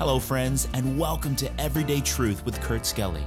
Hello, friends, and welcome to Everyday Truth with Kurt Skelly.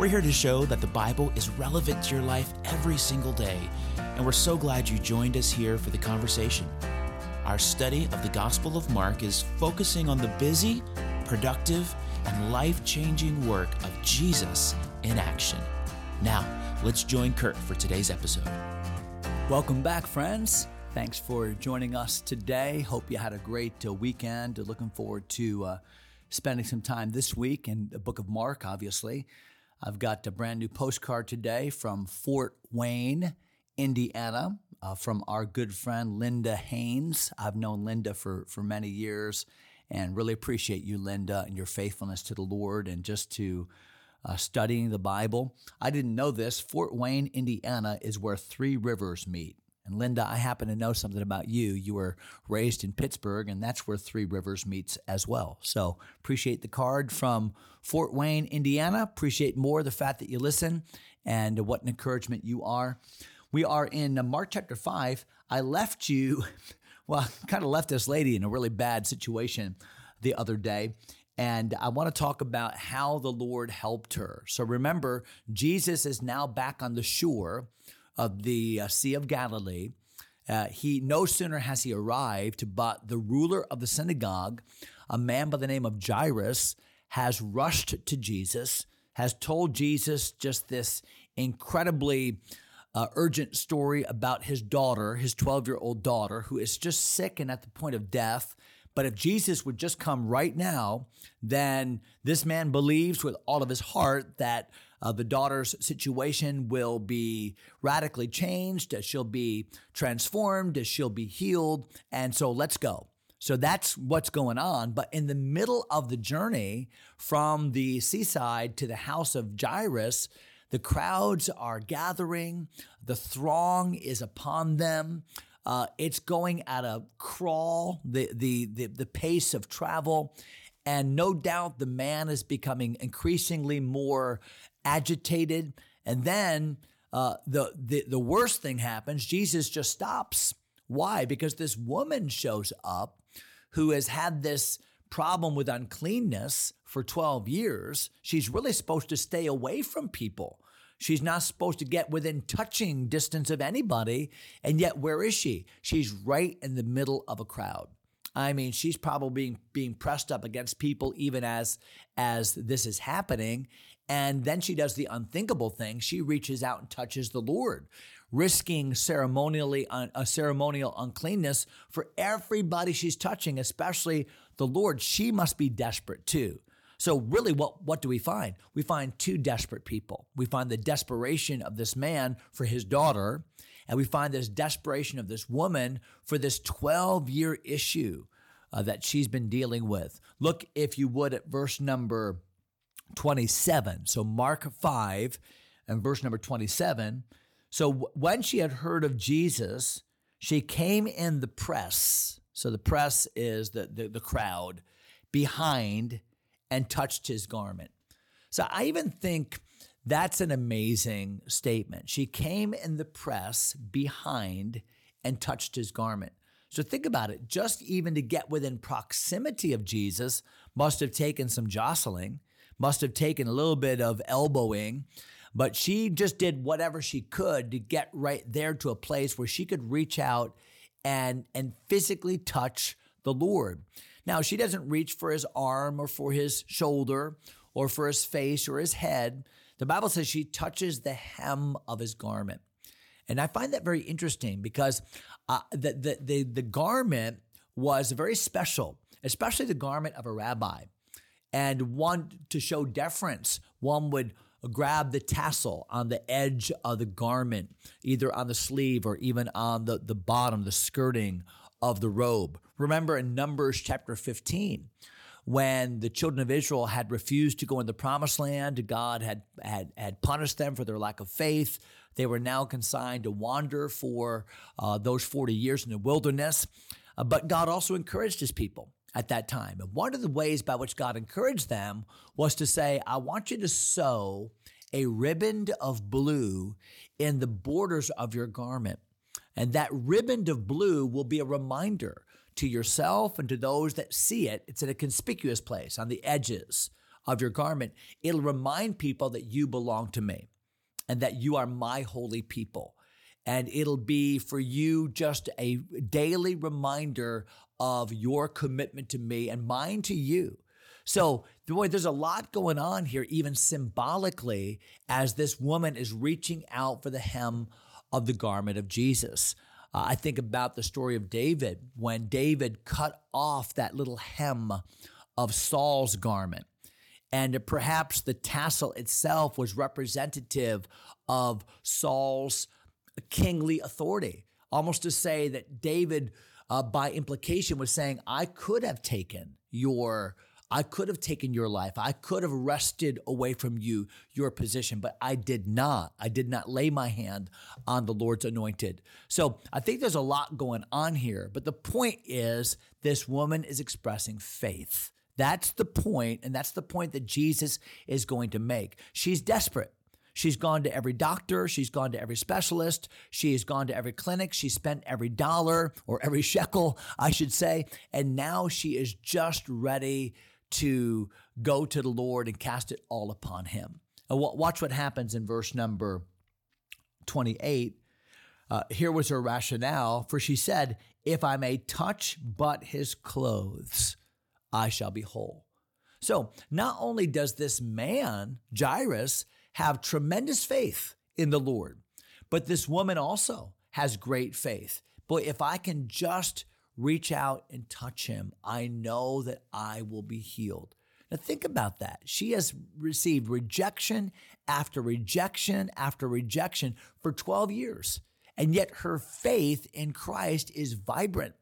We're here to show that the Bible is relevant to your life every single day, and we're so glad you joined us here for the conversation. Our study of the Gospel of Mark is focusing on the busy, productive, and life changing work of Jesus in action. Now, let's join Kurt for today's episode. Welcome back, friends. Thanks for joining us today. Hope you had a great uh, weekend. Looking forward to uh, spending some time this week in the book of Mark, obviously. I've got a brand new postcard today from Fort Wayne, Indiana, uh, from our good friend Linda Haynes. I've known Linda for, for many years and really appreciate you, Linda, and your faithfulness to the Lord and just to uh, studying the Bible. I didn't know this. Fort Wayne, Indiana is where three rivers meet. And Linda, I happen to know something about you. You were raised in Pittsburgh, and that's where Three Rivers meets as well. So appreciate the card from Fort Wayne, Indiana. Appreciate more the fact that you listen and what an encouragement you are. We are in Mark chapter 5. I left you, well, kind of left this lady in a really bad situation the other day. And I want to talk about how the Lord helped her. So remember, Jesus is now back on the shore of the uh, Sea of Galilee. Uh, he no sooner has he arrived, but the ruler of the synagogue, a man by the name of Jairus, has rushed to Jesus, has told Jesus just this incredibly uh, urgent story about his daughter, his 12 year old daughter, who is just sick and at the point of death. But if Jesus would just come right now, then this man believes with all of his heart that uh, the daughter's situation will be radically changed, she'll be transformed, she'll be healed. And so let's go. So that's what's going on. But in the middle of the journey from the seaside to the house of Jairus, the crowds are gathering, the throng is upon them. Uh, it's going at a crawl, the, the, the, the pace of travel. And no doubt the man is becoming increasingly more agitated. And then uh, the, the, the worst thing happens Jesus just stops. Why? Because this woman shows up who has had this problem with uncleanness for 12 years. She's really supposed to stay away from people. She's not supposed to get within touching distance of anybody. And yet, where is she? She's right in the middle of a crowd. I mean, she's probably being, being pressed up against people even as as this is happening. And then she does the unthinkable thing. She reaches out and touches the Lord, risking ceremonially a uh, ceremonial uncleanness for everybody she's touching, especially the Lord. She must be desperate too. So really what what do we find? We find two desperate people. We find the desperation of this man for his daughter, and we find this desperation of this woman for this 12-year issue uh, that she's been dealing with. Look if you would at verse number 27. So Mark 5 and verse number 27. So when she had heard of Jesus, she came in the press. So the press is the, the, the crowd behind and touched his garment. So I even think that's an amazing statement. She came in the press behind and touched his garment. So think about it. Just even to get within proximity of Jesus must have taken some jostling must have taken a little bit of elbowing, but she just did whatever she could to get right there to a place where she could reach out and and physically touch the Lord. Now, she doesn't reach for his arm or for his shoulder or for his face or his head. The Bible says she touches the hem of his garment. And I find that very interesting because uh, the, the, the, the garment was very special, especially the garment of a rabbi and one to show deference, one would grab the tassel on the edge of the garment, either on the sleeve or even on the, the bottom, the skirting of the robe. Remember in Numbers chapter 15, when the children of Israel had refused to go in the promised land, God had, had, had punished them for their lack of faith. They were now consigned to wander for uh, those 40 years in the wilderness. Uh, but God also encouraged his people at that time. And one of the ways by which God encouraged them was to say, I want you to sew a riband of blue in the borders of your garment. And that riband of blue will be a reminder to yourself and to those that see it, it's in a conspicuous place on the edges of your garment. It'll remind people that you belong to me and that you are my holy people. And it'll be for you just a daily reminder of your commitment to me and mine to you. So, boy, there's a lot going on here, even symbolically, as this woman is reaching out for the hem of the garment of Jesus. Uh, I think about the story of David when David cut off that little hem of Saul's garment. And perhaps the tassel itself was representative of Saul's kingly authority, almost to say that David, uh, by implication, was saying, I could have taken your. I could have taken your life. I could have wrested away from you your position, but I did not. I did not lay my hand on the Lord's anointed. So I think there's a lot going on here. But the point is, this woman is expressing faith. That's the point, and that's the point that Jesus is going to make. She's desperate. She's gone to every doctor. She's gone to every specialist. She has gone to every clinic. She spent every dollar or every shekel, I should say. And now she is just ready to go to the Lord and cast it all upon Him. And watch what happens in verse number 28. Uh, here was her rationale, for she said, If I may touch but his clothes, I shall be whole. So not only does this man, Jairus, have tremendous faith in the Lord. But this woman also has great faith. Boy, if I can just reach out and touch him, I know that I will be healed. Now, think about that. She has received rejection after rejection after rejection for 12 years. And yet her faith in Christ is vibrant.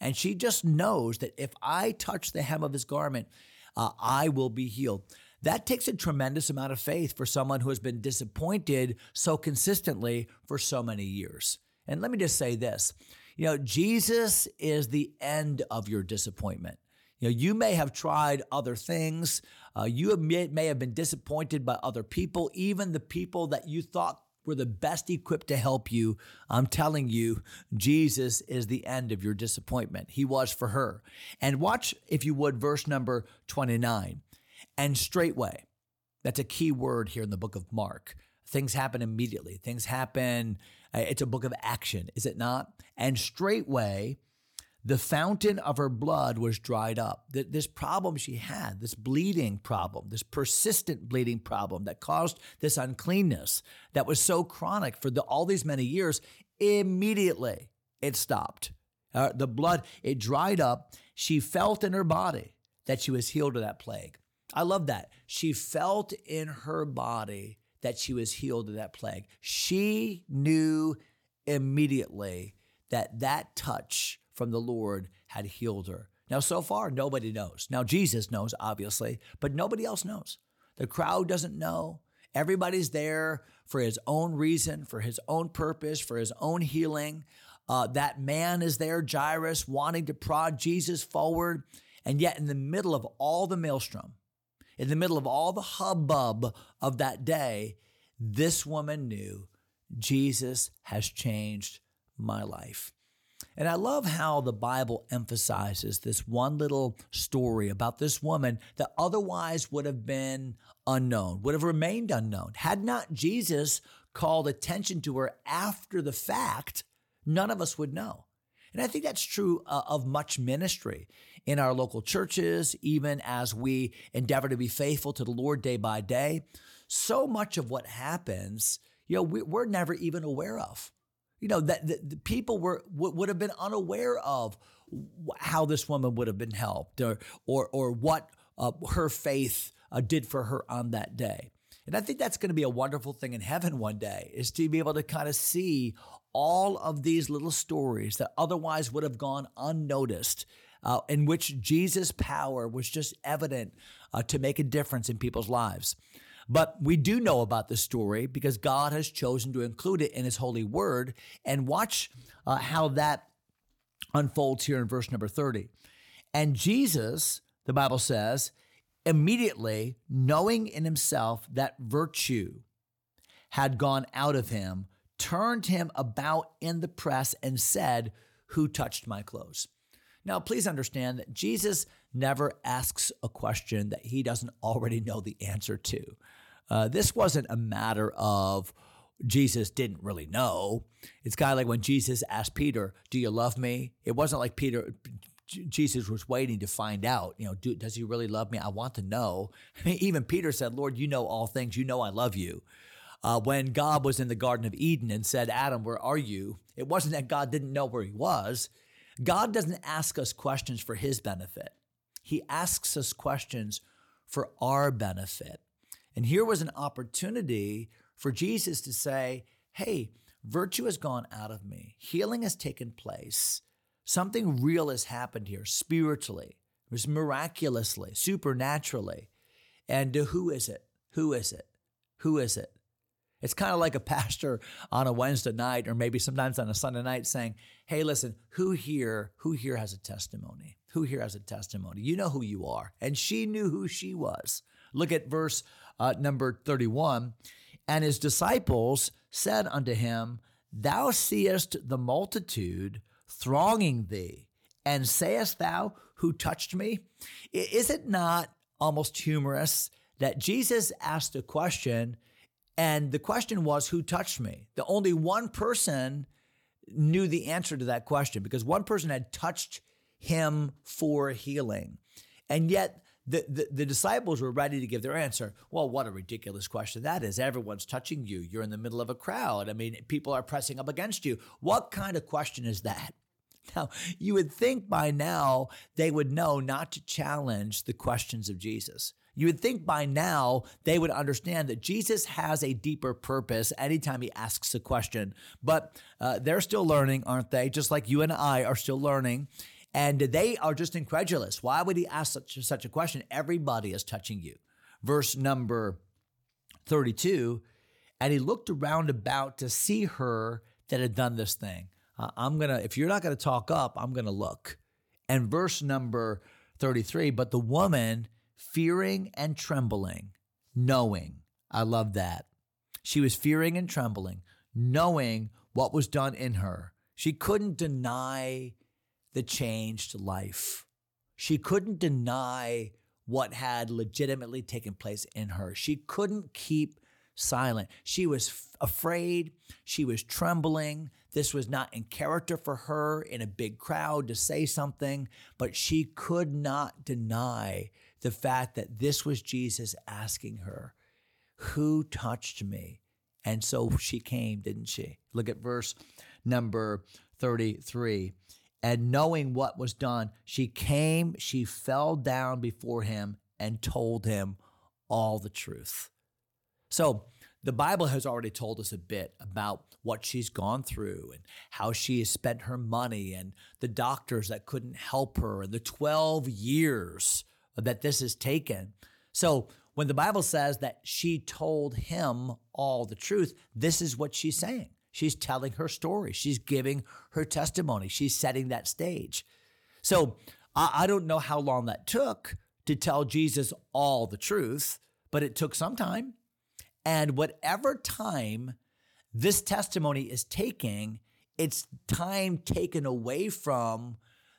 And she just knows that if I touch the hem of his garment, uh, I will be healed. That takes a tremendous amount of faith for someone who has been disappointed so consistently for so many years. And let me just say this you know, Jesus is the end of your disappointment. You know, you may have tried other things. Uh, you may, may have been disappointed by other people, even the people that you thought were the best equipped to help you. I'm telling you, Jesus is the end of your disappointment. He was for her. And watch, if you would, verse number 29 and straightway. That's a key word here in the book of Mark. Things happen immediately. Things happen. Uh, it's a book of action, is it not? And straightway, the fountain of her blood was dried up. This problem she had, this bleeding problem, this persistent bleeding problem that caused this uncleanness that was so chronic for the, all these many years, immediately it stopped. Uh, the blood, it dried up. She felt in her body that she was healed of that plague. I love that. She felt in her body that she was healed of that plague. She knew immediately that that touch from the Lord had healed her. Now, so far, nobody knows. Now, Jesus knows, obviously, but nobody else knows. The crowd doesn't know. Everybody's there for his own reason, for his own purpose, for his own healing. Uh, that man is there, Jairus, wanting to prod Jesus forward. And yet, in the middle of all the maelstrom, in the middle of all the hubbub of that day, this woman knew Jesus has changed my life. And I love how the Bible emphasizes this one little story about this woman that otherwise would have been unknown, would have remained unknown. Had not Jesus called attention to her after the fact, none of us would know. And I think that's true uh, of much ministry in our local churches, even as we endeavor to be faithful to the Lord day by day. So much of what happens, you know, we, are never even aware of. You know, that the, the people were would have been unaware of how this woman would have been helped or or, or what uh, her faith uh, did for her on that day. And I think that's going to be a wonderful thing in heaven one day is to be able to kind of see all of these little stories that otherwise would have gone unnoticed, uh, in which Jesus' power was just evident uh, to make a difference in people's lives. But we do know about this story because God has chosen to include it in His holy word. And watch uh, how that unfolds here in verse number 30. And Jesus, the Bible says, immediately knowing in himself that virtue had gone out of him, turned him about in the press and said, Who touched my clothes? Now, please understand that Jesus never asks a question that he doesn't already know the answer to. Uh, this wasn't a matter of Jesus didn't really know. It's kind of like when Jesus asked Peter, Do you love me? It wasn't like Peter, Jesus was waiting to find out, you know, do, does he really love me? I want to know. Even Peter said, Lord, you know all things. You know I love you. Uh, when God was in the Garden of Eden and said, Adam, where are you? It wasn't that God didn't know where he was. God doesn't ask us questions for his benefit, he asks us questions for our benefit. And here was an opportunity for Jesus to say, Hey, virtue has gone out of me, healing has taken place. Something real has happened here spiritually, it was miraculously, supernaturally. And who is it? Who is it? Who is it? It's kind of like a pastor on a Wednesday night or maybe sometimes on a Sunday night saying, Hey, listen, who here, who here has a testimony? Who here has a testimony? You know who you are. And she knew who she was. Look at verse uh, number 31. And his disciples said unto him, Thou seest the multitude thronging thee, and sayest thou, Who touched me? Is it not almost humorous that Jesus asked a question, and the question was, Who touched me? The only one person knew the answer to that question because one person had touched him for healing. And yet, the, the, the, disciples were ready to give their answer. Well, what a ridiculous question that is. Everyone's touching you. You're in the middle of a crowd. I mean, people are pressing up against you. What kind of question is that? Now, you would think by now they would know not to challenge the questions of Jesus. You would think by now they would understand that Jesus has a deeper purpose anytime he asks a question. But uh, they're still learning, aren't they? Just like you and I are still learning. And they are just incredulous. Why would he ask such, such a question? Everybody is touching you. Verse number 32 And he looked around about to see her that had done this thing. Uh, I'm going to, if you're not going to talk up, I'm going to look. And verse number 33 But the woman, fearing and trembling, knowing, I love that. She was fearing and trembling, knowing what was done in her. She couldn't deny the changed life. She couldn't deny what had legitimately taken place in her. She couldn't keep silent. She was f- afraid. She was trembling. This was not in character for her in a big crowd to say something, but she could not deny the fact that this was Jesus asking her, Who touched me? And so she came, didn't she? Look at verse number 33. And knowing what was done, she came, she fell down before him and told him all the truth. So, the Bible has already told us a bit about what she's gone through and how she has spent her money and the doctors that couldn't help her and the 12 years that this is taken. So, when the Bible says that she told him all the truth, this is what she's saying. She's telling her story. She's giving her testimony. She's setting that stage. So I, don't know how long that took to tell Jesus all the truth, but it took some time. And whatever time this testimony is taking, it's time taken away from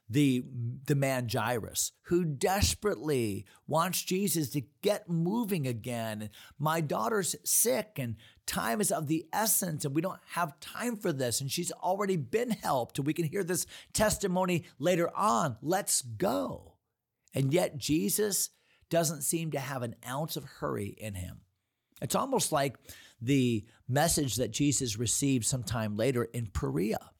the, the man Jairus, who desperately wants Jesus to get moving again. My daughter's sick and time is of the essence, and we don't have time for this. And she's already been helped. We can hear this testimony later on. Let's go. And yet, Jesus doesn't seem to have an ounce of hurry in him. It's almost like the message that Jesus received sometime later in Perea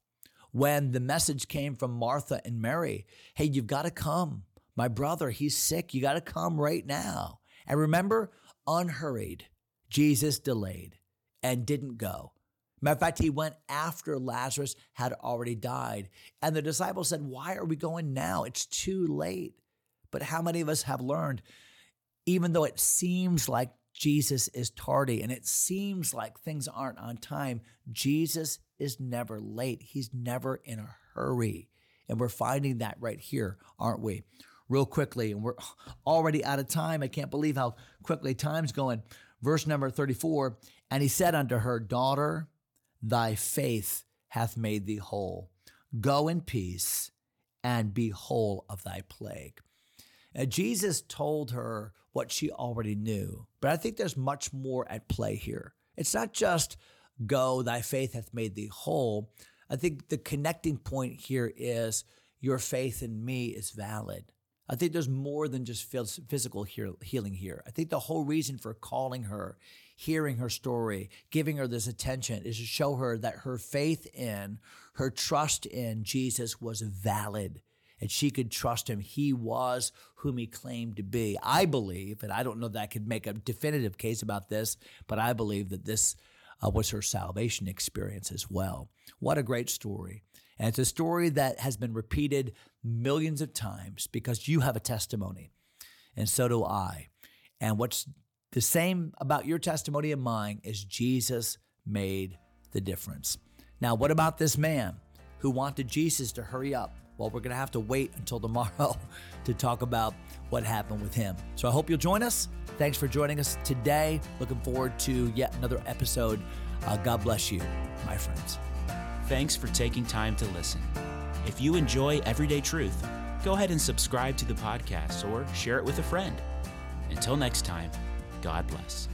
when the message came from Martha and Mary hey, you've got to come. My brother, he's sick. You got to come right now. And remember, unhurried, Jesus delayed and didn't go. Matter of fact, he went after Lazarus had already died. And the disciples said, Why are we going now? It's too late. But how many of us have learned, even though it seems like Jesus is tardy and it seems like things aren't on time, Jesus is never late. He's never in a hurry. And we're finding that right here, aren't we? Real quickly, and we're already out of time. I can't believe how quickly time's going. Verse number 34 And he said unto her, Daughter, thy faith hath made thee whole. Go in peace and be whole of thy plague. And Jesus told her what she already knew, but I think there's much more at play here. It's not just go, thy faith hath made thee whole. I think the connecting point here is your faith in me is valid. I think there's more than just physical healing here. I think the whole reason for calling her, hearing her story, giving her this attention is to show her that her faith in, her trust in Jesus was valid and she could trust him. He was whom he claimed to be. I believe, and I don't know that I could make a definitive case about this, but I believe that this uh, was her salvation experience as well. What a great story. And it's a story that has been repeated millions of times because you have a testimony, and so do I. And what's the same about your testimony and mine is Jesus made the difference. Now, what about this man who wanted Jesus to hurry up? Well, we're going to have to wait until tomorrow to talk about what happened with him. So I hope you'll join us. Thanks for joining us today. Looking forward to yet another episode. Uh, God bless you, my friends. Thanks for taking time to listen. If you enjoy Everyday Truth, go ahead and subscribe to the podcast or share it with a friend. Until next time, God bless.